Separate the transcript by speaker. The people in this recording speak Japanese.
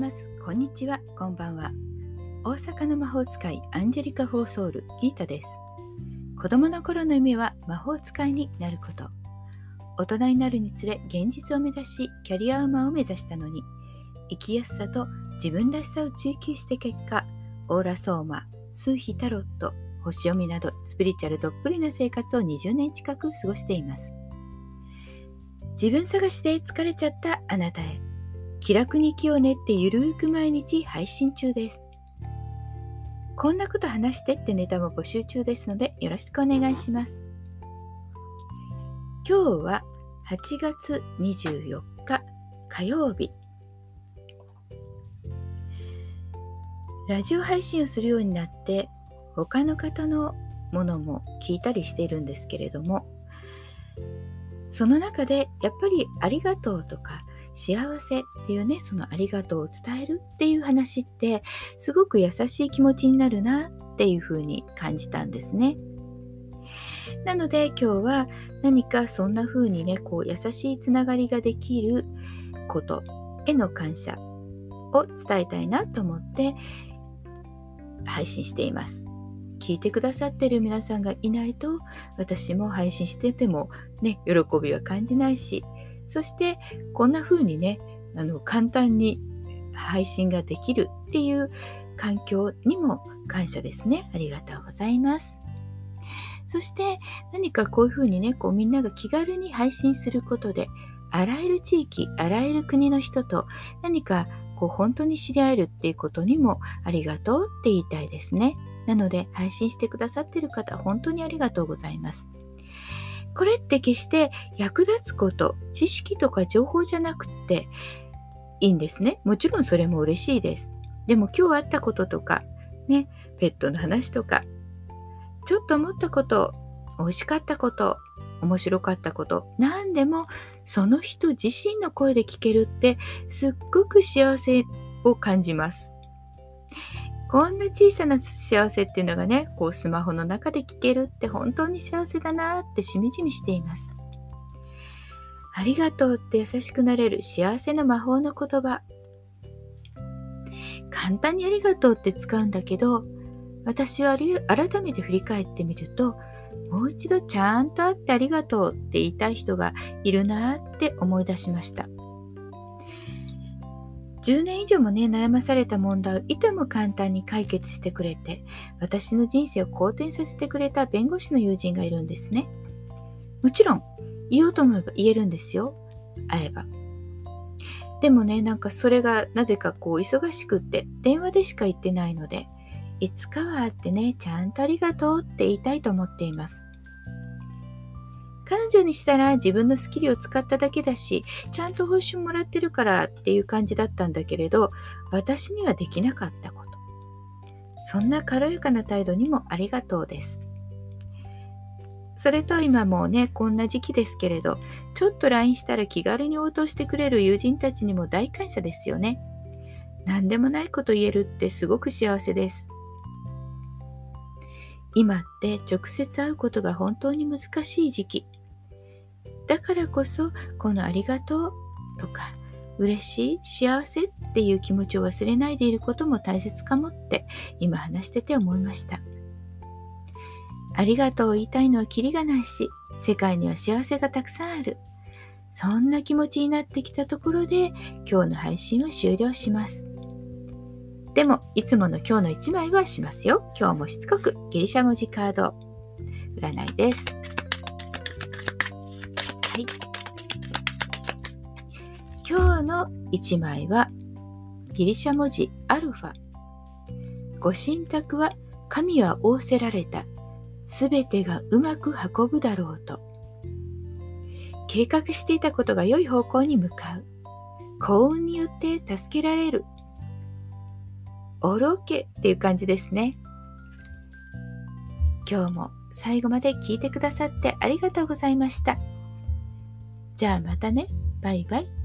Speaker 1: ます。こんにちは、こんばんは。大阪の魔法使いアンジェリカ・フォーソウル・ギータです。子供の頃の夢は魔法使いになること。大人になるにつれ現実を目指し、キャリアウマを目指したのに、生きやすさと自分らしさを追求して結果、オーラソーマ、数秘タロット、星読みなどスピリチュアルどっぷりな生活を20年近く過ごしています。自分探しで疲れちゃったあなたへ。気楽に気を練ってゆるーく毎日配信中です。こんなこと話してってネタも募集中ですのでよろしくお願いします。今日は8月24日火曜日。ラジオ配信をするようになって他の方のものも聞いたりしているんですけれどもその中でやっぱりありがとうとか幸せっていうねそのありがとうを伝えるっていう話ってすごく優しい気持ちになるなっていうふうに感じたんですね。なので今日は何かそんな風にねこう優しいつながりができることへの感謝を伝えたいなと思って配信しています。聞いてくださってる皆さんがいないと私も配信しててもね喜びは感じないしそしてこんな風にねあの簡単に配信ができるっていう環境にも感謝ですね。ありがとうございます。そして何かこういうふうにね、こうみんなが気軽に配信することで、あらゆる地域、あらゆる国の人と何かこう本当に知り合えるっていうことにもありがとうって言いたいですね。なので配信してくださってる方、本当にありがとうございます。これって決して役立つこと、知識とか情報じゃなくっていいんですね。もちろんそれも嬉しいです。でも今日あったこととか、ね、ペットの話とか、ちょっと思ったこと、美味しかったこと、面白かったこと、何でもその人自身の声で聞けるってすっごく幸せを感じます。こんな小さな幸せっていうのがね、こうスマホの中で聞けるって本当に幸せだなってしみじみしています。ありがとうって優しくなれる幸せの魔法の言葉。簡単にありがとうって使うんだけど、私は改めて振り返ってみると、もう一度ちゃんと会ってありがとうって言いたい人がいるなって思い出しました。10年以上もね、悩まされた問題をいとも簡単に解決してくれて、私の人生を好転させてくれた弁護士の友人がいるんですね。もちろん、言おうと思えば言えるんですよ。会えば。でもね、なんかそれがなぜかこう忙しくって電話でしか言ってないので、いつかは会ってね、ちゃんとありがとうって言いたいと思っています。彼女にしたら自分のスキルを使っただけだし、ちゃんと報酬もらってるからっていう感じだったんだけれど、私にはできなかったこと。そんな軽やかな態度にもありがとうです。それと今もね、こんな時期ですけれど、ちょっと LINE したら気軽に応答してくれる友人たちにも大感謝ですよね。何でもないこと言えるってすごく幸せです。今って直接会うことが本当に難しい時期。だからこそこのありがとうとか嬉しい幸せっていう気持ちを忘れないでいることも大切かもって今話してて思いました。ありがとうを言いたいのはキリがないし世界には幸せがたくさんある。そんな気持ちになってきたところで今日の配信は終了します。でもいつもの今日の1枚はしますよ。今日もしつこくギリシャ文字カード。占いです。今日の1枚はギリシャ文字アルファ。ご神託は神は仰せられた。すべてがうまく運ぶだろうと。計画していたことが良い方向に向かう。幸運によって助けられる。オールオッケーっていう感じですね。今日も最後まで聞いてくださってありがとうございました。じゃあまたね。バイバイ。